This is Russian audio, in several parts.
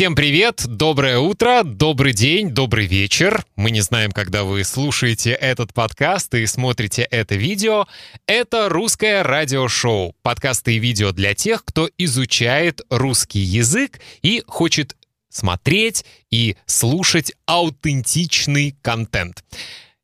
Всем привет, доброе утро, добрый день, добрый вечер. Мы не знаем, когда вы слушаете этот подкаст и смотрите это видео. Это русское радиошоу. Подкасты и видео для тех, кто изучает русский язык и хочет смотреть и слушать аутентичный контент.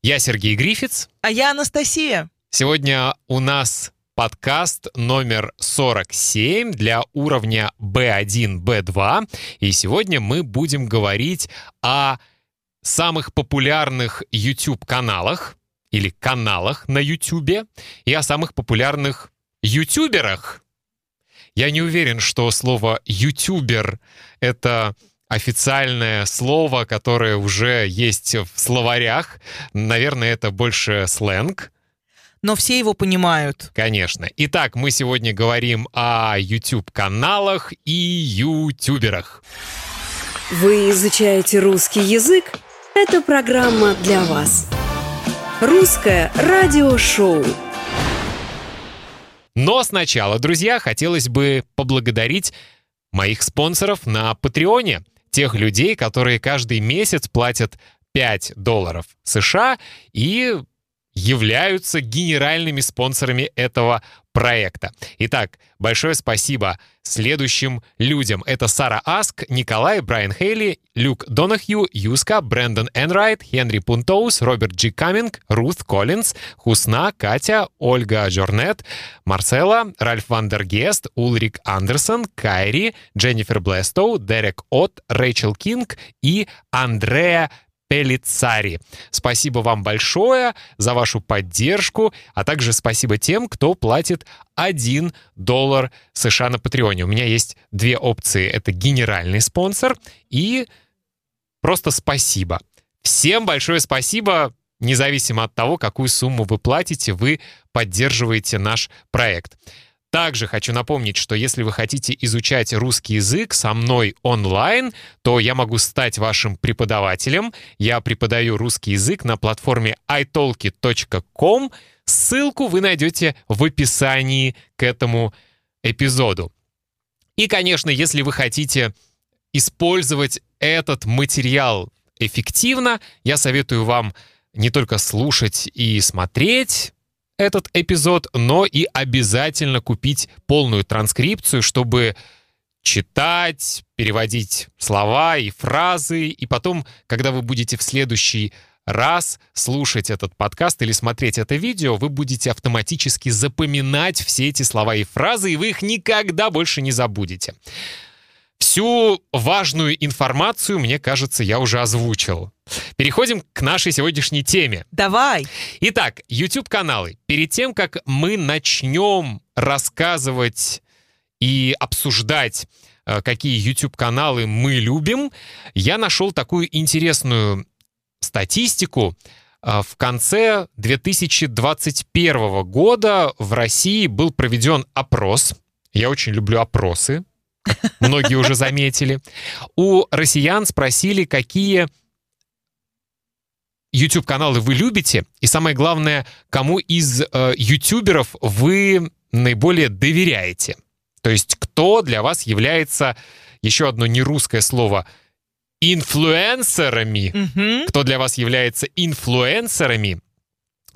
Я Сергей Грифиц. А я Анастасия. Сегодня у нас подкаст номер 47 для уровня B1, B2. И сегодня мы будем говорить о самых популярных YouTube-каналах или каналах на YouTube и о самых популярных ютуберах. Я не уверен, что слово «ютубер» — это официальное слово, которое уже есть в словарях. Наверное, это больше сленг но все его понимают. Конечно. Итак, мы сегодня говорим о YouTube-каналах и ютуберах. Вы изучаете русский язык? Это программа для вас. Русское радиошоу. Но сначала, друзья, хотелось бы поблагодарить моих спонсоров на Патреоне. Тех людей, которые каждый месяц платят 5 долларов США и являются генеральными спонсорами этого проекта. Итак, большое спасибо следующим людям. Это Сара Аск, Николай, Брайан Хейли, Люк Донахью, Юска, Брэндон Энрайт, Хенри Пунтоус, Роберт Джи Каминг, Рут Коллинз, Хусна, Катя, Ольга Жорнет, Марцела, Ральф Вандергест, Улрик Андерсон, Кайри, Дженнифер Блестоу, Дерек От, Рэйчел Кинг и Андреа Пелицари. Спасибо вам большое за вашу поддержку, а также спасибо тем, кто платит 1 доллар США на Патреоне. У меня есть две опции. Это генеральный спонсор и просто спасибо. Всем большое спасибо. Независимо от того, какую сумму вы платите, вы поддерживаете наш проект. Также хочу напомнить, что если вы хотите изучать русский язык со мной онлайн, то я могу стать вашим преподавателем. Я преподаю русский язык на платформе italki.com. Ссылку вы найдете в описании к этому эпизоду. И, конечно, если вы хотите использовать этот материал эффективно, я советую вам не только слушать и смотреть этот эпизод, но и обязательно купить полную транскрипцию, чтобы читать, переводить слова и фразы, и потом, когда вы будете в следующий раз слушать этот подкаст или смотреть это видео, вы будете автоматически запоминать все эти слова и фразы, и вы их никогда больше не забудете. Всю важную информацию, мне кажется, я уже озвучил. Переходим к нашей сегодняшней теме. Давай. Итак, YouTube-каналы. Перед тем, как мы начнем рассказывать и обсуждать, э, какие YouTube-каналы мы любим, я нашел такую интересную статистику. Э, в конце 2021 года в России был проведен опрос. Я очень люблю опросы, многие уже заметили. У россиян спросили, какие YouTube-каналы вы любите, и самое главное, кому из э, ютуберов вы наиболее доверяете. То есть кто для вас является, еще одно нерусское слово, инфлюенсерами, mm-hmm. кто для вас является инфлюенсерами,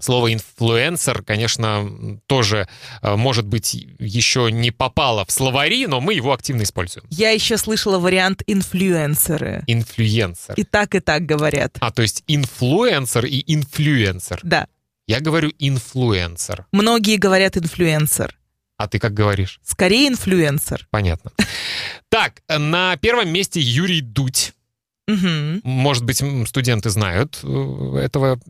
Слово «инфлюенсер», конечно, тоже, э, может быть, еще не попало в словари, но мы его активно используем. Я еще слышала вариант «инфлюенсеры». Инфлюенсер. И так, и так говорят. А, то есть инфлюенсер и инфлюенсер. Да. Я говорю инфлюенсер. Многие говорят инфлюенсер. А ты как говоришь? Скорее инфлюенсер. Понятно. Так, на первом месте Юрий Дудь. Угу. Может быть, студенты знают э, этого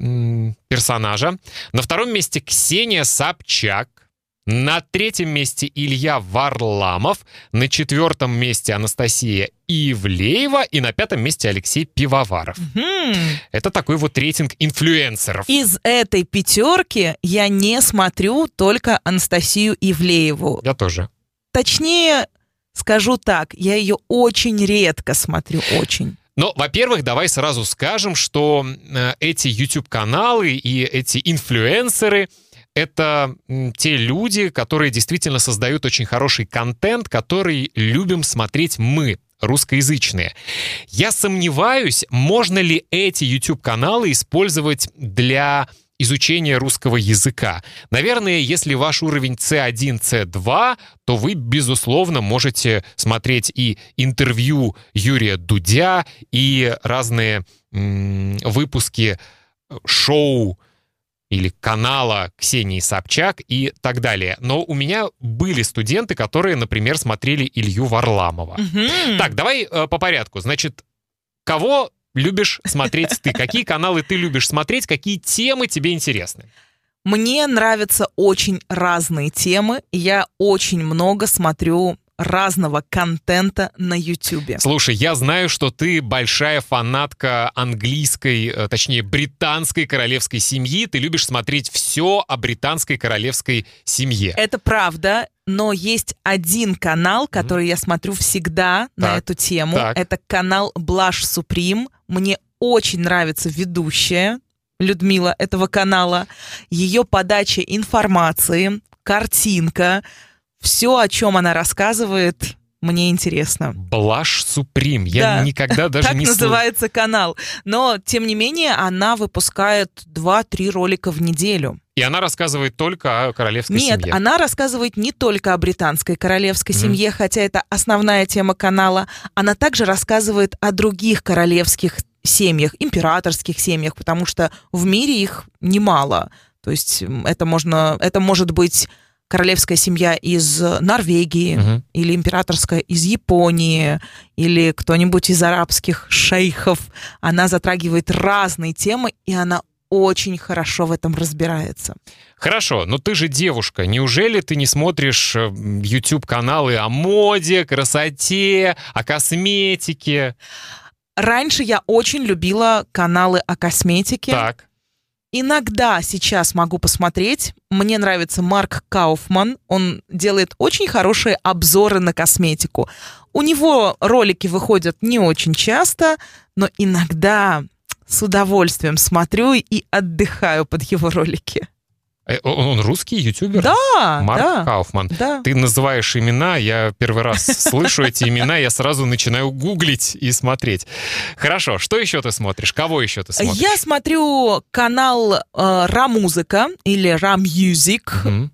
персонажа. На втором месте Ксения Собчак. На третьем месте Илья Варламов. На четвертом месте Анастасия Ивлеева. И на пятом месте Алексей Пивоваров. Угу. Это такой вот рейтинг инфлюенсеров. Из этой пятерки я не смотрю только Анастасию Ивлееву. Я тоже. Точнее, скажу так, я ее очень редко смотрю, очень. Но, во-первых, давай сразу скажем, что э, эти YouTube-каналы и эти инфлюенсеры — это те люди, которые действительно создают очень хороший контент, который любим смотреть мы, русскоязычные. Я сомневаюсь, можно ли эти YouTube-каналы использовать для изучения русского языка. Наверное, если ваш уровень C1, C2, то вы, безусловно, можете смотреть и интервью Юрия Дудя, и разные м- выпуски шоу или канала Ксении Собчак и так далее. Но у меня были студенты, которые, например, смотрели Илью Варламова. Мгм. Так, давай э, по порядку. Значит, кого любишь смотреть ты? Какие каналы ты любишь смотреть? Какие темы тебе интересны? Мне нравятся очень разные темы, я очень много смотрю разного контента на YouTube. Слушай, я знаю, что ты большая фанатка английской, э, точнее, британской королевской семьи. Ты любишь смотреть все о британской королевской семье. Это правда, но есть один канал, который я смотрю всегда на Так, эту тему. так. Это канал Блаш Суприм. Мне очень нравится ведущая Людмила этого канала. Ее подача информации, картинка, все, о чем она рассказывает, мне интересно. Блаш Суприм. Я Да. никогда даже так не слышал. называется канал. Но, тем не менее, она выпускает 2-3 ролика в неделю. И она рассказывает только о королевской Нет, семье. она рассказывает не только о британской королевской Мгм. семье, хотя это основная тема канала. Она также рассказывает о других королевских семьях, императорских семьях, потому что в мире их немало. То есть это можно, это может быть королевская семья из Норвегии, Мгм. или императорская из Японии, или кто-нибудь из арабских шейхов. Она затрагивает разные темы, и она очень хорошо в этом разбирается. Хорошо, но ты же девушка. Неужели ты не смотришь э, YouTube-каналы о моде, красоте, о косметике? Раньше я очень любила каналы о косметике. Так. Иногда сейчас могу посмотреть. Мне нравится Марк Кауфман. Он делает очень хорошие обзоры на косметику. У него ролики выходят не очень часто, но иногда с удовольствием смотрю и отдыхаю под его ролики. Э, Он он русский ютубер? Да, Марк да, Кауфман. да. Ты называешь имена, я первый раз слышу эти имена, я сразу начинаю гуглить и смотреть. Хорошо, что еще ты смотришь? Кого еще ты смотришь? Я смотрю канал э, Ра-музыка или Ра-мьюзик. Мгм.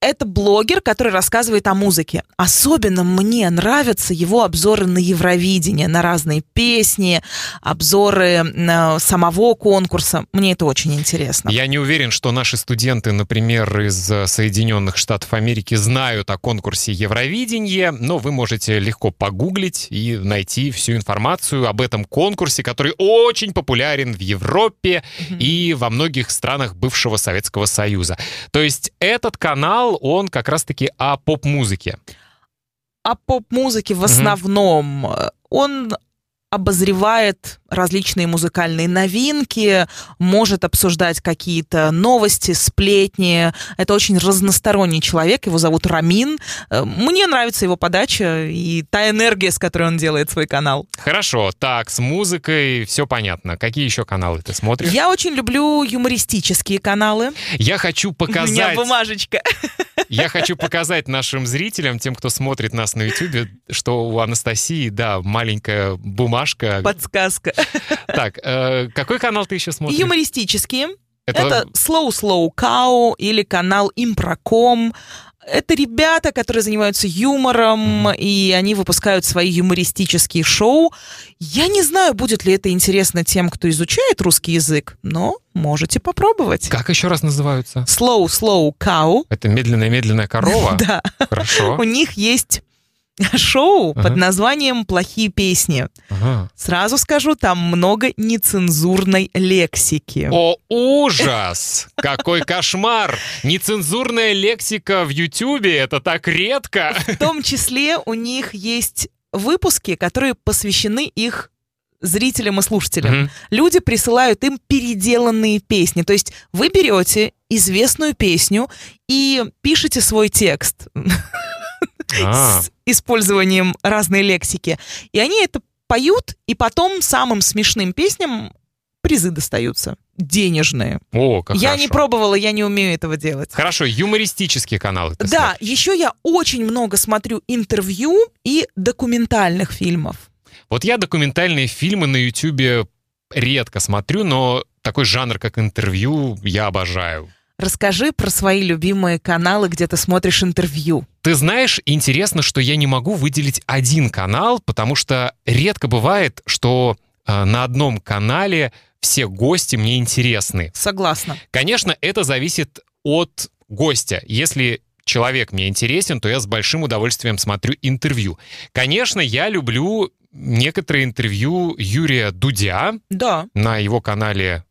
Это блогер, который рассказывает о музыке. Особенно мне нравятся его обзоры на Евровидение, на разные песни, обзоры на самого конкурса. Мне это очень интересно. Я не уверен, что наши студенты, например, из э, Соединенных Штатов Америки знают о конкурсе Евровидения, но вы можете легко погуглить и найти всю информацию об этом конкурсе, который очень популярен в Европе и во многих странах бывшего Советского Союза. То есть этот канал, он как раз-таки о поп-музыке. О поп-музыке в основном э, он обозревает различные музыкальные новинки, может обсуждать какие-то новости, сплетни. Это очень разносторонний человек, его зовут Рамин. Э, Мне нравится его подача и та энергия, с которой он делает свой канал. Хорошо, так, с музыкой все понятно. Какие еще каналы ты смотришь? Я очень люблю юмористические каналы. Я хочу У меня показать... бумажечка. Я хочу показать нашим зрителям, тем, кто смотрит нас на YouTube, что у Анастасии, да, маленькая бумажка. Подсказка. Так, э, какой канал ты еще смотришь? Юмористические. Это Slow Slow Cow или канал Импроком. Это ребята, которые занимаются юмором, и они выпускают свои юмористические шоу. Я не знаю, будет ли это интересно тем, кто изучает русский язык, но можете попробовать. Как еще раз называются? Slow Slow Cow. Это медленная-медленная корова? Да. Хорошо. У них есть шоу Ага. под названием «Плохие песни». Ага. Сразу скажу, там много нецензурной лексики. О, ужас! Какой кошмар! Нецензурная лексика в Ютубе, это так редко. В том числе у них есть выпуски, которые посвящены их зрителям и слушателям. Мгм. Люди присылают им переделанные песни. То есть вы берете известную песню и пишете свой текст А, с использованием разной лексики. И они это поют, и потом самым смешным песням призы достаются. Денежные. О, как я хорошо. не пробовала, я не умею этого делать. Хорошо, юмористические каналы. ты Да, смотришь. еще я очень много смотрю интервью и документальных фильмов. Вот я документальные фильмы на Ютубе редко смотрю, но такой жанр, как интервью, я обожаю. Расскажи про свои любимые каналы, где ты смотришь интервью. Ты знаешь, интересно, что я не могу выделить один канал, потому что редко бывает, что э, на одном канале все гости мне интересны. Согласна. Конечно, это зависит от гостя. Если человек мне интересен, то я с большим удовольствием смотрю интервью. Конечно, я люблю некоторые интервью Юрия Дудя Да. на его канале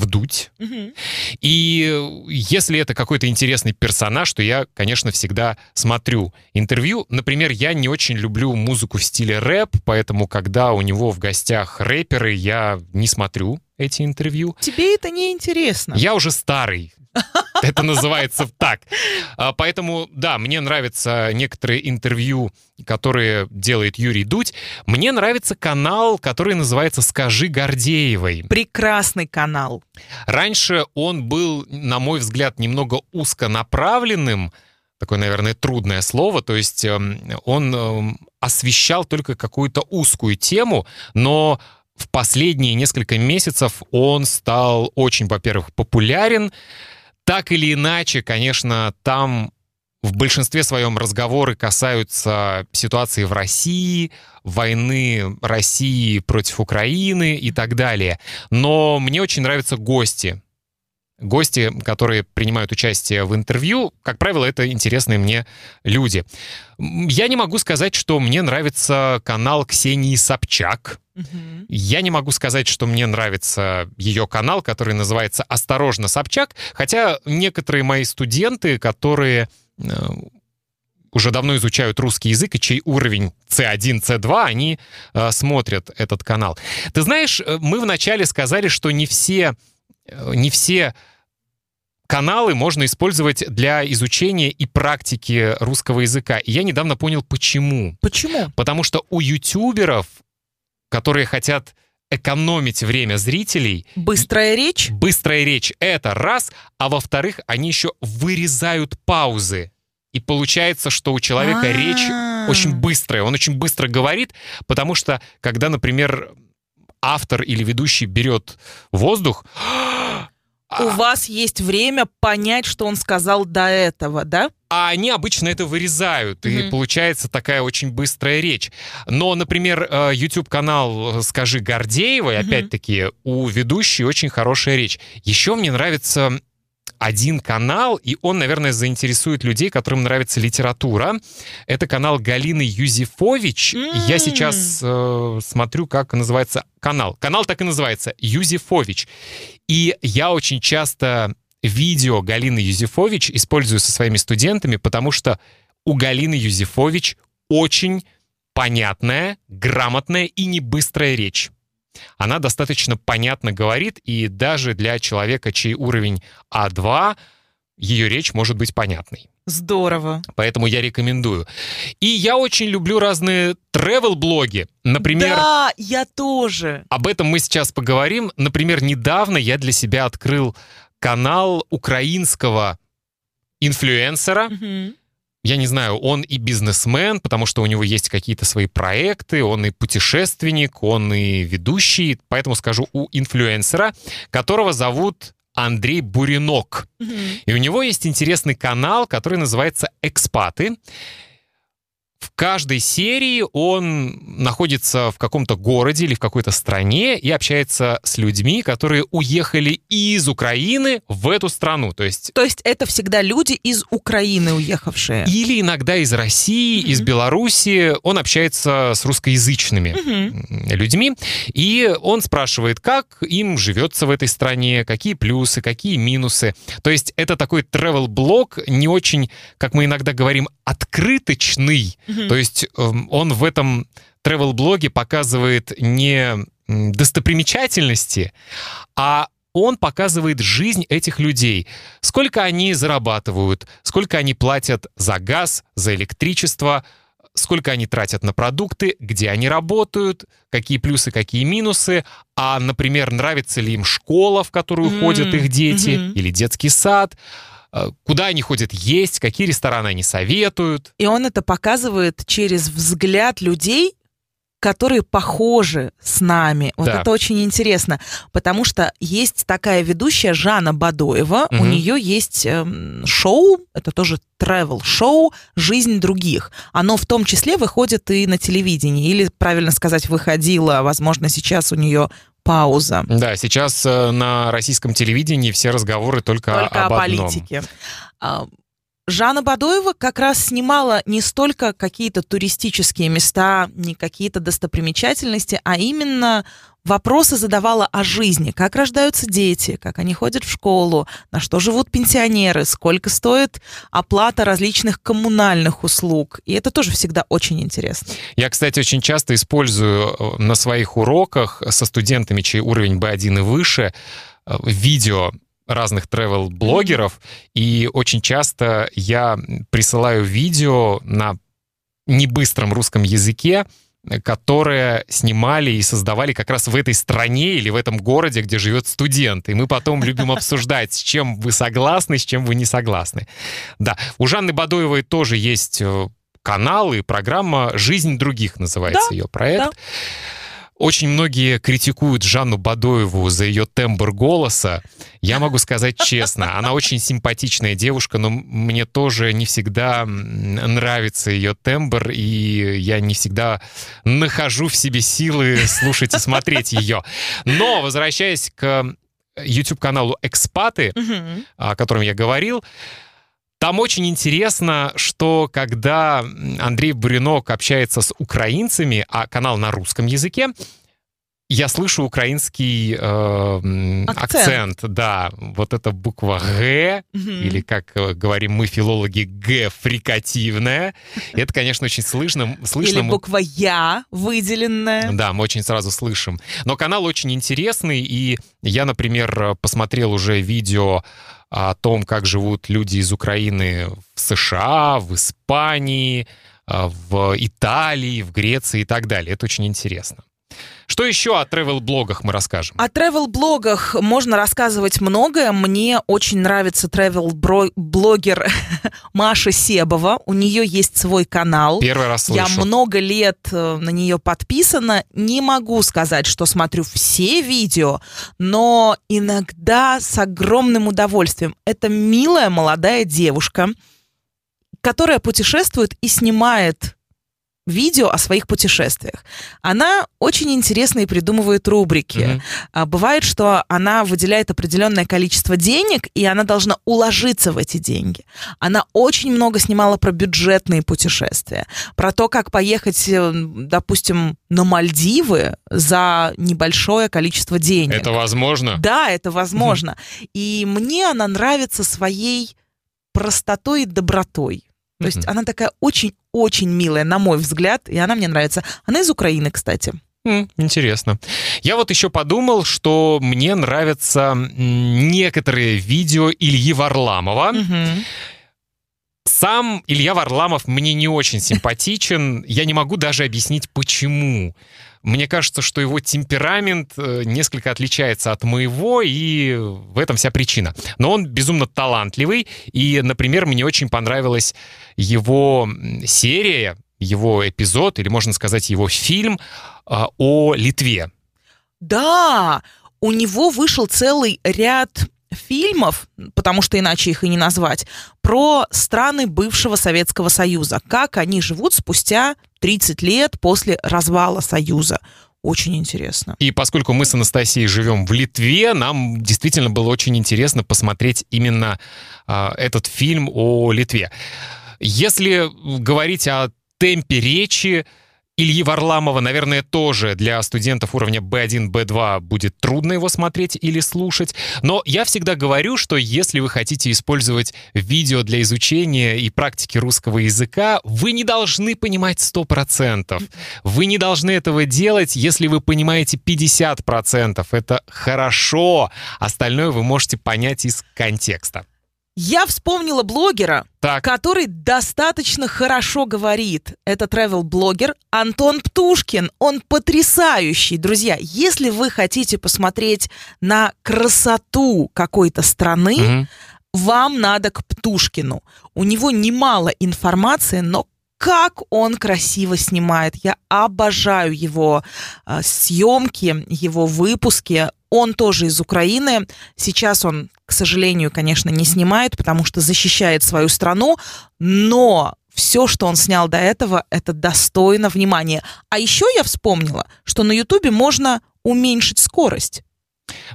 «Вдуть». Мгм. И если это какой-то интересный персонаж, то я, конечно, всегда смотрю интервью. Например, я не очень люблю музыку в стиле рэп, поэтому, когда у него в гостях рэперы, я не смотрю эти интервью. Тебе это не интересно. Я уже старый. Это называется так. А, Поэтому, да, мне нравятся некоторые интервью, которые делает Юрий Дудь. Мне нравится канал, который называется «Скажи Гордеевой». Прекрасный канал. Раньше он был, на мой взгляд, немного узконаправленным, такое, наверное, трудное слово, то есть эм, он эм, освещал только какую-то узкую тему, но в последние несколько месяцев он стал очень, во-первых, популярен. Так или иначе, конечно, там в большинстве своем разговоры касаются ситуации в России, войны России против Украины и так далее. Но мне очень нравятся гости. Гости, которые принимают участие в интервью, как правило, это интересные мне люди. Я не могу сказать, что мне нравится канал Ксении Собчак. Я не могу сказать, что мне нравится ее канал, который называется «Осторожно, Собчак», хотя некоторые мои студенты, которые э, уже давно изучают русский язык и чей уровень C1, C2, они э, смотрят этот канал. Ты знаешь, э, мы вначале сказали, что не все, э, не все каналы можно использовать для изучения и практики русского языка. И я недавно понял, почему. Почему? Потому что у ютуберов, которые хотят экономить время зрителей, Быстрая речь? быстрая речь — это раз, а во-вторых, они еще вырезают паузы. И получается, что у человека речь А. очень быстрая, он очень быстро говорит, потому что, когда, например, автор или ведущий берет воздух, У вас есть время понять, что он сказал до этого, да? А они обычно это вырезают, и Мгм. получается такая очень быстрая речь. Но, например, э, YouTube-канал «Скажи Гордеевой», Мгм. опять-таки, у ведущей очень хорошая речь. Еще мне нравится один канал, и он, наверное, заинтересует людей, которым нравится литература. Это канал Галины Юзефович. Я М. сейчас э, смотрю, как называется канал. Канал так и называется Юзефович. И я очень часто видео Галины Юзефович использую со своими студентами, потому что у Галины Юзефович очень понятная, грамотная и не быстрая речь. Она достаточно понятно говорит, и даже для человека, чей уровень А2, ее речь может быть понятной. Здорово. Поэтому я рекомендую. И я очень люблю разные travel-блоги. Например, Да, я тоже. об этом мы сейчас поговорим. Например, недавно я для себя открыл канал украинского инфлюенсера. Мгм. Я не знаю, он и бизнесмен, потому что у него есть какие-то свои проекты, он и путешественник, он и ведущий. Поэтому скажу у инфлюенсера, которого зовут Андрей Буринок. Мгм. И у него есть интересный канал, который называется «Экспаты». Каждой серии он находится в каком-то городе или в какой-то стране и общается с людьми, которые уехали из Украины в эту страну. То есть То есть это всегда люди из Украины уехавшие. или иногда из России, из Мгм. Беларуси. Он общается с русскоязычными м, людьми, и он спрашивает, как им живется в этой стране, какие плюсы, какие минусы. То есть это такой travel-блог, не очень, как мы иногда говорим, открыточный. Мгм. То есть эм, он в этом travel-блоге показывает не достопримечательности, а он показывает жизнь этих людей. Сколько они зарабатывают, сколько они платят за газ, за электричество, сколько они тратят на продукты, где они работают, какие плюсы, какие минусы, а, например, нравится ли им школа, в которую mm-hmm. ходят их дети, mm-hmm. или детский сад, куда они ходят есть, какие рестораны они советуют. И он это показывает через взгляд людей, которые похожи с нами. Вот да. это очень интересно, потому что есть такая ведущая Жанна Бадоева, угу. у нее есть эм, шоу, это тоже travel шоу «Жизнь других». Оно в том числе выходит и на телевидении, или, правильно сказать, выходило, возможно, сейчас у нее пауза. Да, сейчас э, на российском телевидении все разговоры только, только об о политике. А, Жанна Бадоева как раз снимала не столько какие-то туристические места, не какие-то достопримечательности, а именно вопросы задавала о жизни, как рождаются дети, как они ходят в школу, на что живут пенсионеры, сколько стоит оплата различных коммунальных услуг. И это тоже всегда очень интересно. Я, кстати, очень часто использую э, на своих уроках со студентами, чей уровень B1 и выше, э, видео разных travel-блогеров, и очень часто я присылаю видео на небыстром русском языке, которые снимали и создавали как раз в этой стране или в этом городе, где живет студент. И мы потом любим обсуждать, с чем вы согласны, с чем вы не согласны. Да, у Жанны Бадоевой тоже есть э, канал и программа «Жизнь других» называется да, ее проект. Да. Очень многие критикуют Жанну Бадоеву за ее тембр голоса. Я могу сказать честно, она очень симпатичная девушка, но мне тоже не всегда нравится ее тембр, и я не всегда нахожу в себе силы слушать и смотреть ее. Но, возвращаясь к YouTube-каналу «Экспаты», о котором я говорил, там очень интересно, что когда Андрей Буринок общается с украинцами, а канал на русском языке, я слышу украинский э, акцент. акцент, да, вот эта буква Г, угу. или как э, говорим мы филологи, Г фрикативная. Это, конечно, очень слышно. слышно или буква Я выделенная. Да, мы очень сразу слышим. Но канал очень интересный, и я, например, посмотрел уже видео о том, как живут люди из Украины в США, в Испании, а, в Италии, в Греции и так далее. Это очень интересно. Что еще о travel-блогах мы расскажем? О travel-блогах можно рассказывать многое. Мне очень нравится travel-блогер Маша Себова. У нее есть свой канал. Первый раз слышу. Я много лет э, на нее подписана. Не могу сказать, что смотрю все видео, но иногда с огромным удовольствием. Это милая молодая девушка, которая путешествует и снимает видео о своих путешествиях. Она очень интересные придумывает рубрики. Mm-hmm. Бывает, что она выделяет определенное количество денег, и она должна уложиться в эти деньги. Она очень много снимала про бюджетные путешествия, про то, как поехать, э, допустим, на Мальдивы за небольшое количество денег. Это возможно? Да, это возможно. Mm-hmm. И мне она нравится своей простотой и добротой. То есть она такая очень-очень милая, на мой взгляд, и она мне нравится. Она из Украины, кстати. Интересно. Я вот еще подумал, что мне нравятся некоторые видео Ильи Варламова. Сам Илья Варламов мне не очень симпатичен. Я не могу даже объяснить, почему. Мне кажется, что его темперамент э, несколько отличается от моего, и в этом вся причина. Но он безумно талантливый, и, например, мне очень понравилась его серия, его эпизод, или можно сказать, его фильм а, о Литве. Да, у него вышел целый ряд фильмов, потому что иначе их и не назвать, про страны бывшего Советского Союза, как они живут спустя 30 лет после развала Союза. Очень интересно. И поскольку мы с Анастасией живем в Литве, нам действительно было очень интересно посмотреть именно э, этот фильм о Литве. Если говорить о темпе речи, Ильи Варламова, наверное, тоже для студентов уровня B1, B2 будет трудно его смотреть или слушать. Но я всегда говорю, что если вы хотите использовать видео для изучения и практики русского языка, вы не должны понимать 100%. Вы не должны этого делать, если вы понимаете 50%. Это хорошо. Остальное вы можете понять из контекста. Я вспомнила блогера, Так, который достаточно хорошо говорит. Это travel-блогер Антон Птушкин. Он потрясающий. Друзья, если вы хотите посмотреть на красоту какой-то страны, мгм. вам надо к Птушкину. У него немало информации, но как он красиво снимает. Я обожаю его а, съемки, его выпуски. Он тоже из Украины. Сейчас он, к сожалению, конечно, не снимает, потому что защищает свою страну, но все, что он снял до этого, это достойно внимания. А еще я вспомнила, что на Ютубе можно уменьшить скорость.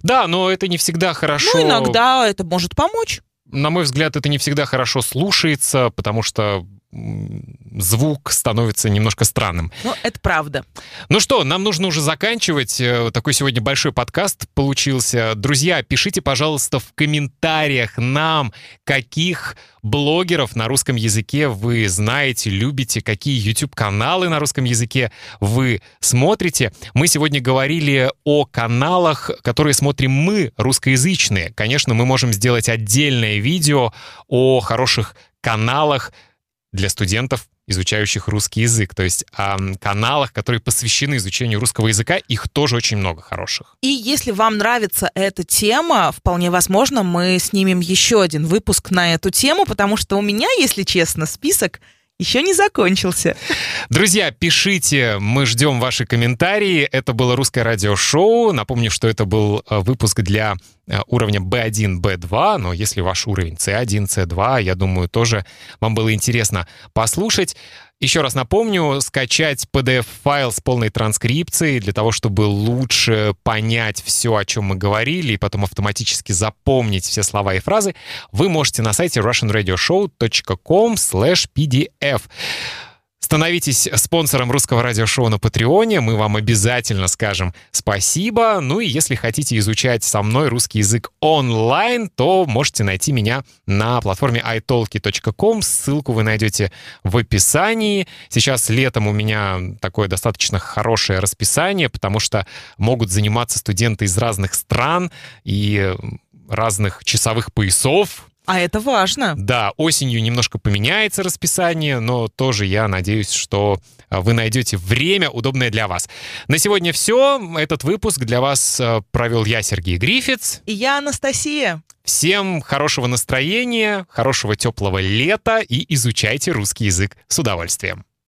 да, но это не всегда хорошо. Ну, иногда это может помочь. На мой взгляд, это не всегда хорошо слушается, потому что звук становится немножко странным. Ну, это правда. Ну что, нам нужно уже заканчивать. Э, Такой сегодня большой подкаст получился. Друзья, пишите, пожалуйста, в комментариях нам, каких блогеров на русском языке вы знаете, любите, какие YouTube-каналы на русском языке вы смотрите. Мы сегодня говорили о каналах, которые смотрим мы, русскоязычные. Конечно, мы можем сделать отдельное видео о хороших каналах для студентов, изучающих русский язык. То есть о каналах, которые посвящены изучению русского языка, их тоже очень много хороших. И если вам нравится эта тема, вполне возможно, мы снимем еще один выпуск на эту тему, потому что у меня, если честно, список еще не закончился. Друзья, пишите, мы ждем ваши комментарии. Это было русское радиошоу. Напомню, что это был э, выпуск для э, уровня B1, B2, но если ваш уровень C1, C2, я думаю, тоже вам было интересно послушать. Еще раз напомню, скачать PDF-файл с полной транскрипцией для того, чтобы лучше понять все, о чем мы говорили, и потом автоматически запомнить все слова и фразы, вы можете на сайте russianradioshow.com pdf. Становитесь спонсором русского радиошоу на Патреоне. Мы вам обязательно скажем спасибо. Ну и если хотите изучать со мной русский язык онлайн, то можете найти меня на платформе italki.com. Ссылку вы найдете в описании. Сейчас летом у меня такое достаточно хорошее расписание, потому что могут заниматься студенты из разных стран и разных часовых поясов. А это важно. Да, осенью немножко поменяется расписание, но тоже я надеюсь, что а, вы найдете время, удобное для вас. На сегодня все. Этот выпуск для вас а, провел я, Сергей Грифиц. И я Анастасия. Всем хорошего настроения, хорошего теплого лета и изучайте русский язык с удовольствием.